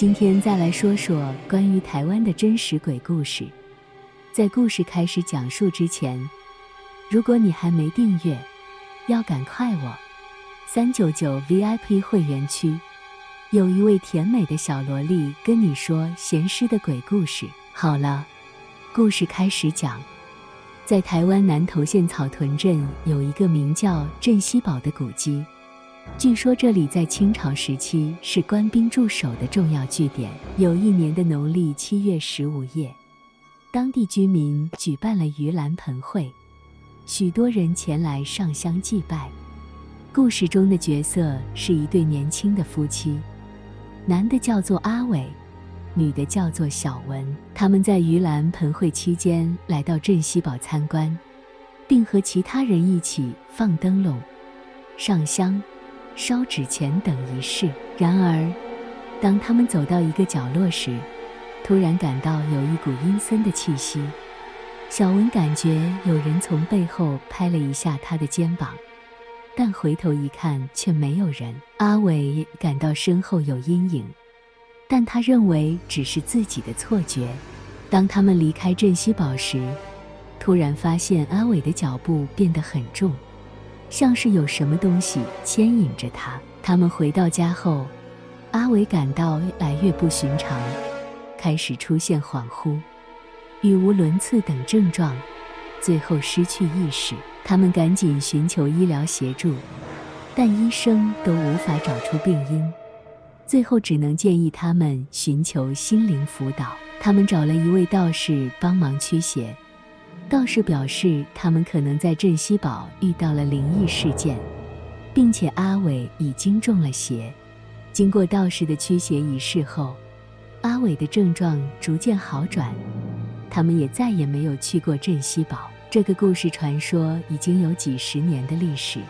今天再来说说关于台湾的真实鬼故事。在故事开始讲述之前，如果你还没订阅，要赶快哦！三九九 VIP 会员区有一位甜美的小萝莉跟你说咸湿的鬼故事。好了，故事开始讲。在台湾南投县草屯镇有一个名叫镇西堡的古迹，据说这里在清朝时期是官兵驻守的重要据点。有一年的农历七月十五夜，当地居民举办了盂兰盆会，许多人前来上香祭拜。故事中的角色是一对年轻的夫妻，男的叫做阿伟。女的叫做小文，他们在盂兰盆会期间来到镇西堡参观，并和其他人一起放灯笼、上香、烧纸钱等仪式。然而，当他们走到一个角落时，突然感到有一股阴森的气息。小文感觉有人从背后拍了一下他的肩膀，但回头一看却没有人。阿伟感到身后有阴影。但他认为只是自己的错觉。当他们离开镇西堡时，突然发现阿伟的脚步变得很重，像是有什么东西牵引着他。他们回到家后，阿伟感到越来越不寻常，开始出现恍惚、语无伦次等症状，最后失去意识。他们赶紧寻求医疗协助，但医生都无法找出病因。最后只能建议他们寻求心灵辅导。他们找了一位道士帮忙驱邪。道士表示，他们可能在镇西堡遇到了灵异事件，并且阿伟已经中了邪。经过道士的驱邪仪式后，阿伟的症状逐渐好转。他们也再也没有去过镇西堡。这个故事传说已经有几十年的历史。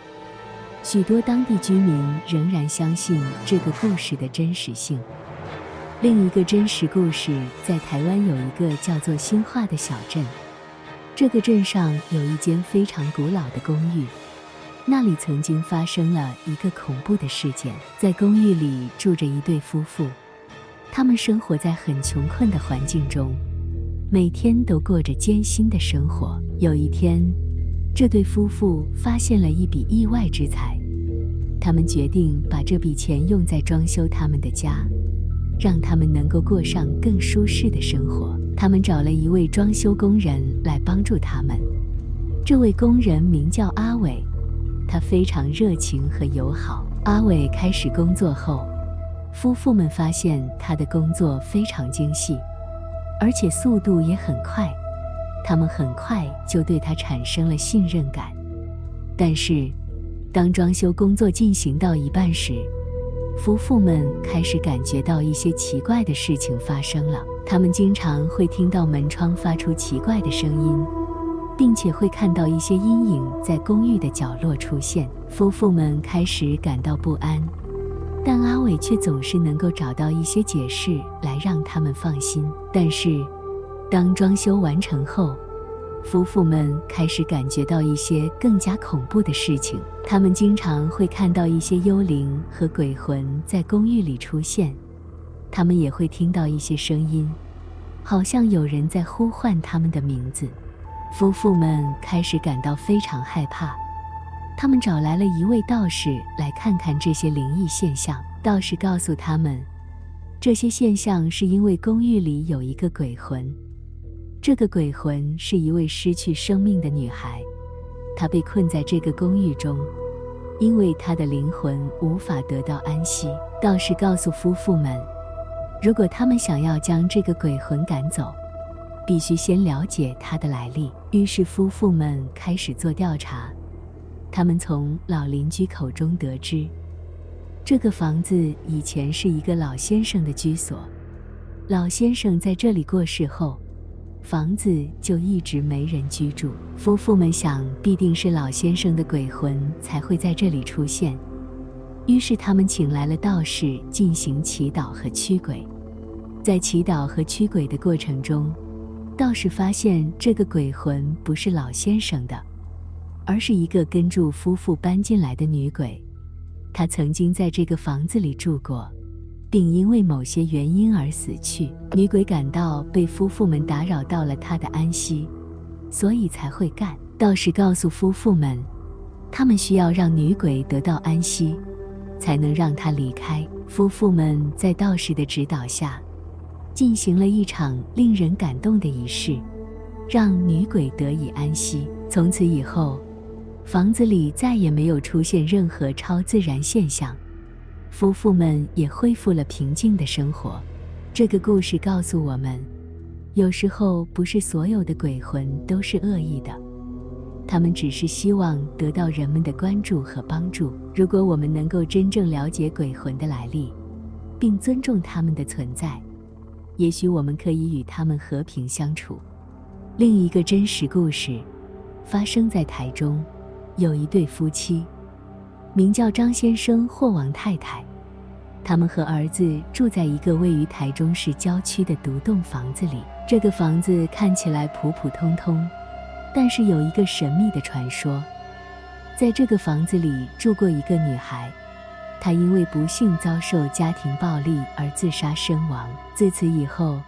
许多当地居民仍然相信这个故事的真实性。另一个真实故事在台湾有一个叫做新化的小镇，这个镇上有一间非常古老的公寓，那里曾经发生了一个恐怖的事件。在公寓里住着一对夫妇，他们生活在很穷困的环境中，每天都过着艰辛的生活。有一天，这对夫妇发现了一笔意外之财，他们决定把这笔钱用在装修他们的家，让他们能够过上更舒适的生活。他们找了一位装修工人来帮助他们，这位工人名叫阿伟，他非常热情和友好。阿伟开始工作后，夫妇们发现他的工作非常精细，而且速度也很快。他们很快就对他产生了信任感，但是，当装修工作进行到一半时，夫妇们开始感觉到一些奇怪的事情发生了。他们经常会听到门窗发出奇怪的声音，并且会看到一些阴影在公寓的角落出现。夫妇们开始感到不安，但阿伟却总是能够找到一些解释来让他们放心。但是，当装修完成后，夫妇们开始感觉到一些更加恐怖的事情。他们经常会看到一些幽灵和鬼魂在公寓里出现，他们也会听到一些声音，好像有人在呼唤他们的名字。夫妇们开始感到非常害怕，他们找来了一位道士来看看这些灵异现象。道士告诉他们，这些现象是因为公寓里有一个鬼魂。这个鬼魂是一位失去生命的女孩，她被困在这个公寓中，因为她的灵魂无法得到安息。道士告诉夫妇们，如果他们想要将这个鬼魂赶走，必须先了解她的来历。于是夫妇们开始做调查，他们从老邻居口中得知，这个房子以前是一个老先生的居所，老先生在这里过世后，房子就一直没人居住。夫妇们想，必定是老先生的鬼魂才会在这里出现，于是他们请来了道士进行祈祷和驱鬼。在祈祷和驱鬼的过程中，道士发现这个鬼魂不是老先生的，而是一个跟住夫妇搬进来的女鬼。她曾经在这个房子里住过，并因为某些原因而死去。女鬼感到被夫妇们打扰到了她的安息，所以才会干。道士告诉夫妇们，他们需要让女鬼得到安息，才能让她离开。夫妇们在道士的指导下，进行了一场令人感动的仪式，让女鬼得以安息。从此以后，房子里再也没有出现任何超自然现象。夫妇们也恢复了平静的生活。这个故事告诉我们，有时候不是所有的鬼魂都是恶意的，他们只是希望得到人们的关注和帮助。如果我们能够真正了解鬼魂的来历，并尊重他们的存在，也许我们可以与他们和平相处。另一个真实故事发生在台中，有一对夫妻。名叫张先生或王太太，他们和儿子住在一个位于台中市郊区的独栋房子里。这个房子看起来普普通通，但是有一个神秘的传说，在这个房子里住过一个女孩，她因为不幸遭受家庭暴力而自杀身亡。自此以后，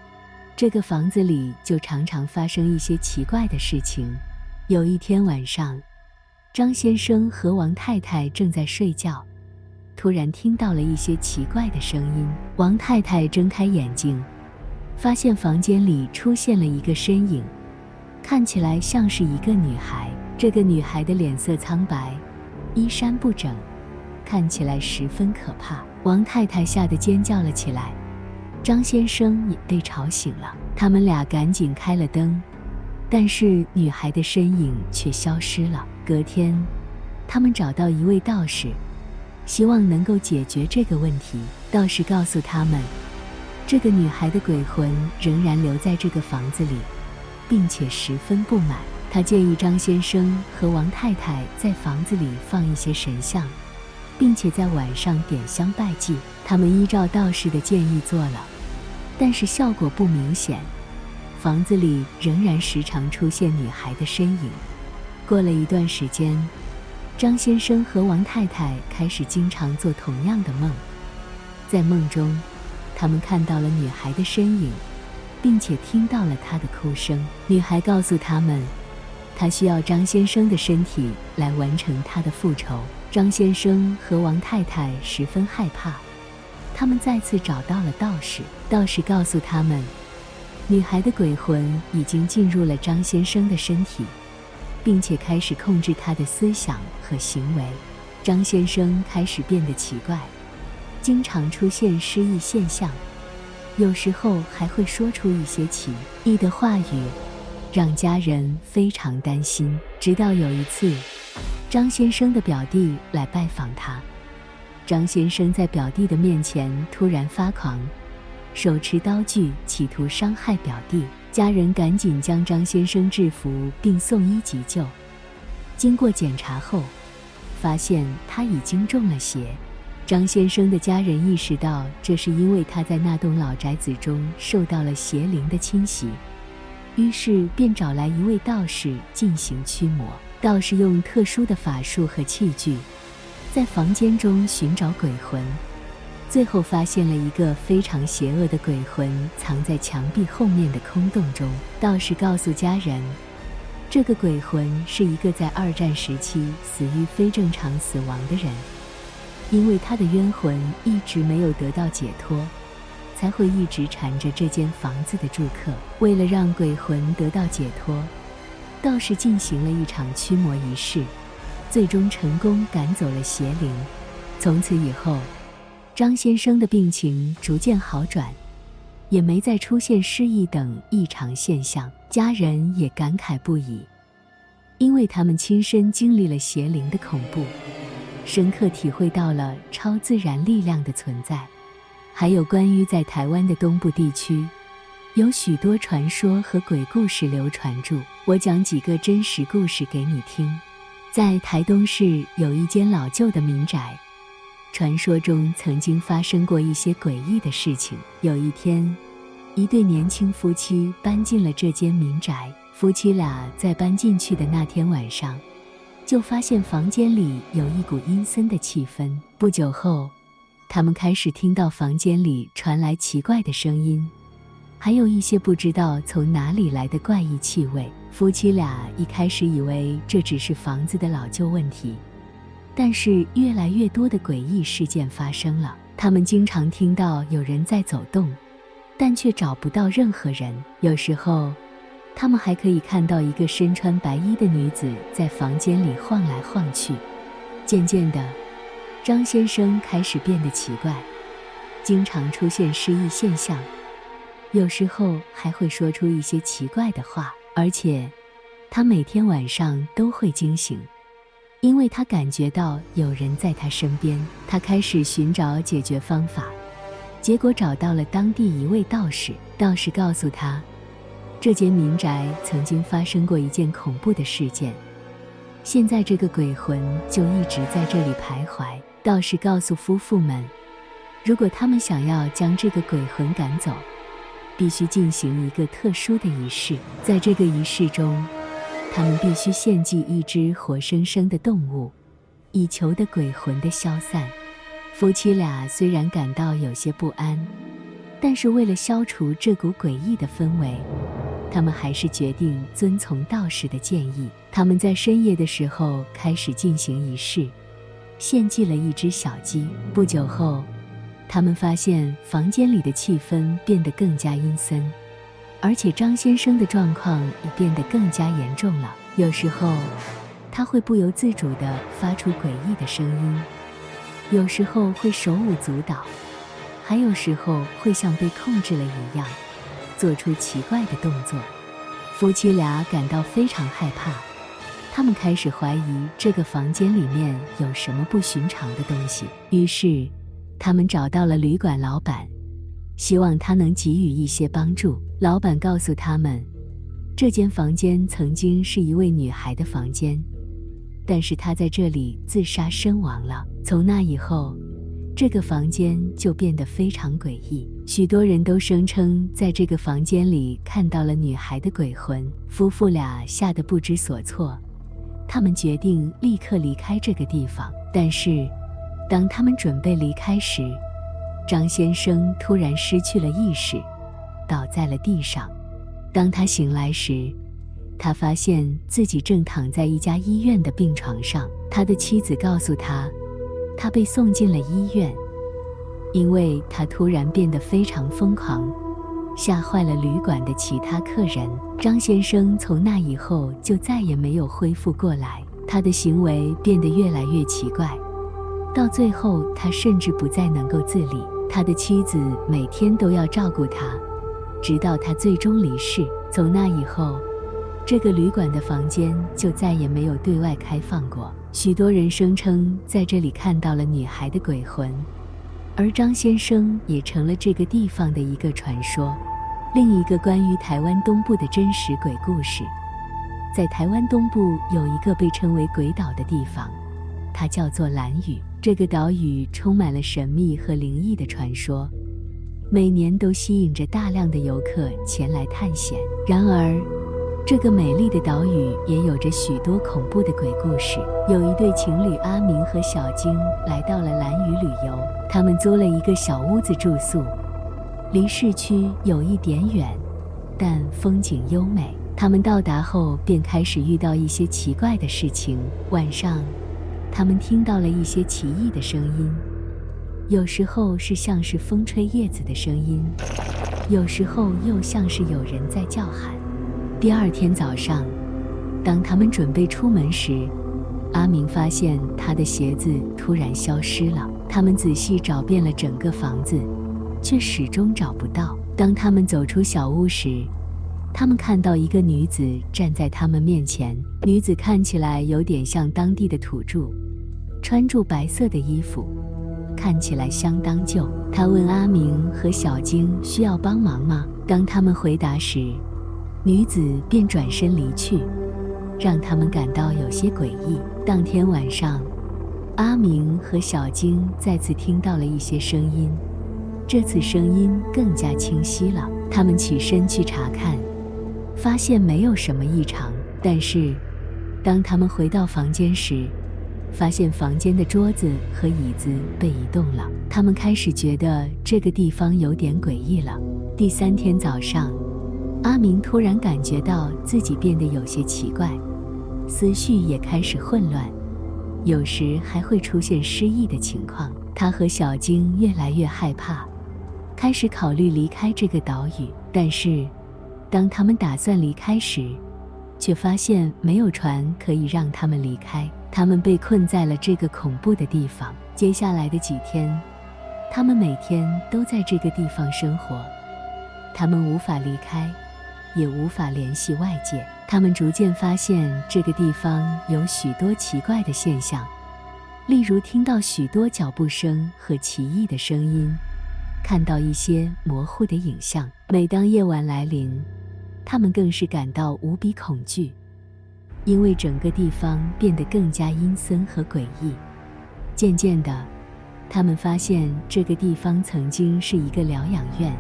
这个房子里就常常发生一些奇怪的事情。有一天晚上，张先生和王太太正在睡觉，突然听到了一些奇怪的声音。王太太睁开眼睛，发现房间里出现了一个身影，看起来像是一个女孩。这个女孩的脸色苍白，衣衫不整，看起来十分可怕。王太太吓得尖叫了起来，张先生也被吵醒了。他们俩赶紧开了灯。但是女孩的身影却消失了。隔天，他们找到一位道士，希望能够解决这个问题。道士告诉他们，这个女孩的鬼魂仍然留在这个房子里，并且十分不满。他建议张先生和王太太在房子里放一些神像，并且在晚上点香拜祭。他们依照道士的建议做了，但是效果不明显。房子里仍然时常出现女孩的身影。过了一段时间，张先生和王太太开始经常做同样的梦。在梦中，他们看到了女孩的身影，并且听到了她的哭声。女孩告诉他们，她需要张先生的身体来完成她的复仇。张先生和王太太十分害怕，他们再次找到了道士。道士告诉他们，女孩的鬼魂已经进入了张先生的身体，并且开始控制他的思想和行为。张先生开始变得奇怪，经常出现失忆现象，有时候还会说出一些奇异的话语，让家人非常担心。直到有一次，张先生的表弟来拜访他，张先生在表弟的面前突然发狂。手持刀具，企图伤害表弟。家人赶紧将张先生制服并送医急救。经过检查后，发现他已经中了邪。张先生的家人意识到，这是因为他在那栋老宅子中受到了邪灵的侵袭，于是便找来一位道士进行驱魔。道士用特殊的法术和器具，在房间中寻找鬼魂。最后发现了一个非常邪恶的鬼魂，藏在墙壁后面的空洞中。道士告诉家人，这个鬼魂是一个在二战时期死于非正常死亡的人，因为他的冤魂一直没有得到解脱，才会一直缠着这间房子的住客。为了让鬼魂得到解脱，道士进行了一场驱魔仪式，最终成功赶走了邪灵。从此以后，张先生的病情逐渐好转，也没再出现失忆等异常现象。家人也感慨不已，因为他们亲身经历了邪灵的恐怖，深刻体会到了超自然力量的存在。还有关于在台湾的东部地区，有许多传说和鬼故事流传住。我讲几个真实故事给你听。在台东市有一间老旧的民宅。传说中曾经发生过一些诡异的事情。有一天，一对年轻夫妻搬进了这间民宅。夫妻俩在搬进去的那天晚上，就发现房间里有一股阴森的气氛。不久后，他们开始听到房间里传来奇怪的声音，还有一些不知道从哪里来的怪异气味。夫妻俩一开始以为这只是房子的老旧问题，但是越来越多的诡异事件发生了。他们经常听到有人在走动，但却找不到任何人。有时候，他们还可以看到一个身穿白衣的女子在房间里晃来晃去。渐渐的，张先生开始变得奇怪，经常出现失忆现象，有时候还会说出一些奇怪的话。而且，他每天晚上都会惊醒，因为他感觉到有人在他身边。他开始寻找解决方法，结果找到了当地一位道士。道士告诉他，这间民宅曾经发生过一件恐怖的事件，现在这个鬼魂就一直在这里徘徊。道士告诉夫妇们，如果他们想要将这个鬼魂赶走，必须进行一个特殊的仪式，在这个仪式中，他们必须献祭一只活生生的动物，以求得鬼魂的消散。夫妻俩虽然感到有些不安，但是为了消除这股诡异的氛围，他们还是决定遵从道士的建议。他们在深夜的时候开始进行仪式，献祭了一只小鸡。不久后，他们发现房间里的气氛变得更加阴森，而且张先生的状况也变得更加严重了。有时候，他会不由自主地发出诡异的声音，有时候会手舞足蹈，还有时候会像被控制了一样，做出奇怪的动作。夫妻俩感到非常害怕，他们开始怀疑这个房间里面有什么不寻常的东西。于是，他们找到了旅馆老板，希望他能给予一些帮助。老板告诉他们，这间房间曾经是一位女孩的房间，但是她在这里自杀身亡了。从那以后，这个房间就变得非常诡异。许多人都声称在这个房间里看到了女孩的鬼魂。夫妇俩吓得不知所措，他们决定立刻离开这个地方，但是，当他们准备离开时，张先生突然失去了意识，倒在了地上。当他醒来时，他发现自己正躺在一家医院的病床上。他的妻子告诉他，他被送进了医院，因为他突然变得非常疯狂，吓坏了旅馆的其他客人。张先生从那以后就再也没有恢复过来，他的行为变得越来越奇怪。到最后，他甚至不再能够自理。他的妻子每天都要照顾他，直到他最终离世。从那以后，这个旅馆的房间就再也没有对外开放过。许多人声称在这里看到了女孩的鬼魂，而张先生也成了这个地方的一个传说。另一个关于台湾东部的真实鬼故事，在台湾东部有一个被称为鬼岛的地方，它叫做兰屿。这个岛屿充满了神秘和灵异的传说，每年都吸引着大量的游客前来探险。然而，这个美丽的岛屿也有着许多恐怖的鬼故事。有一对情侣阿明和小晶来到了蓝屿旅游，他们租了一个小屋子住宿，离市区有一点远，但风景优美。他们到达后便开始遇到一些奇怪的事情。晚上，他们听到了一些奇异的声音，有时候是像是风吹叶子的声音，有时候又像是有人在叫喊。第二天早上，当他们准备出门时，阿明发现他的鞋子突然消失了。他们仔细找遍了整个房子，却始终找不到。当他们走出小屋时，他们看到一个女子站在他们面前，女子看起来有点像当地的土著。穿着白色的衣服，看起来相当旧。他问阿明和小晶需要帮忙吗？当他们回答时，女子便转身离去，让他们感到有些诡异。当天晚上，阿明和小晶再次听到了一些声音，这次声音更加清晰了。他们起身去查看，发现没有什么异常。但是，当他们回到房间时，发现房间的桌子和椅子被移动了。他们开始觉得这个地方有点诡异了。第三天早上，阿明突然感觉到自己变得有些奇怪，思绪也开始混乱，有时还会出现失忆的情况。他和小晶越来越害怕，开始考虑离开这个岛屿。但是，当他们打算离开时，却发现没有船可以让他们离开。他们被困在了这个恐怖的地方。接下来的几天，他们每天都在这个地方生活。他们无法离开，也无法联系外界。他们逐渐发现这个地方有许多奇怪的现象，例如听到许多脚步声和奇异的声音，看到一些模糊的影像。每当夜晚来临，他们更是感到无比恐惧，因为整个地方变得更加阴森和诡异。渐渐的，他们发现这个地方曾经是一个疗养院，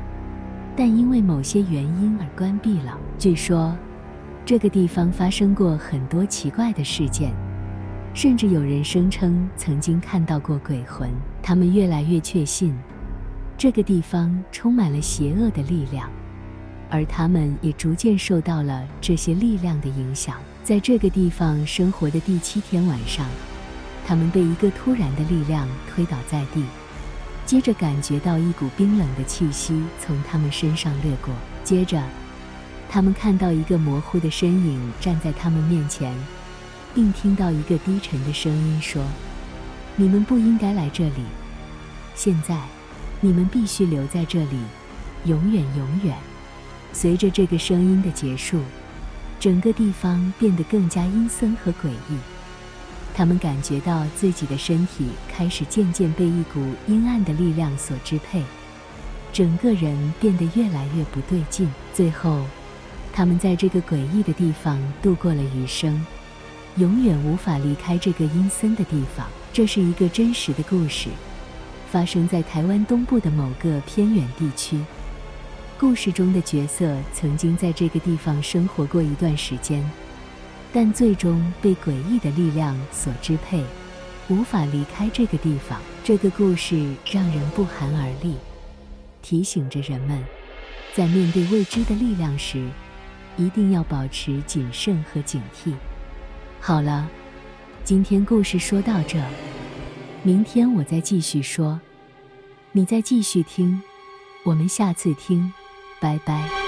但因为某些原因而关闭了。据说，这个地方发生过很多奇怪的事件，甚至有人声称曾经看到过鬼魂。他们越来越确信，这个地方充满了邪恶的力量。而他们也逐渐受到了这些力量的影响。在这个地方生活的第七天晚上，他们被一个突然的力量推倒在地，接着感觉到一股冰冷的气息从他们身上掠过。接着，他们看到一个模糊的身影站在他们面前，并听到一个低沉的声音说：“你们不应该来这里，现在，你们必须留在这里，永远永远。”随着这个声音的结束，整个地方变得更加阴森和诡异。他们感觉到自己的身体开始渐渐被一股阴暗的力量所支配，整个人变得越来越不对劲。最后，他们在这个诡异的地方度过了余生，永远无法离开这个阴森的地方。这是一个真实的故事，发生在台湾东部的某个偏远地区。故事中的角色曾经在这个地方生活过一段时间，但最终被诡异的力量所支配，无法离开这个地方。这个故事让人不寒而栗，提醒着人们，在面对未知的力量时，一定要保持谨慎和警惕。好了，今天故事说到这，明天我再继续说，你再继续听，我们下次听。拜拜。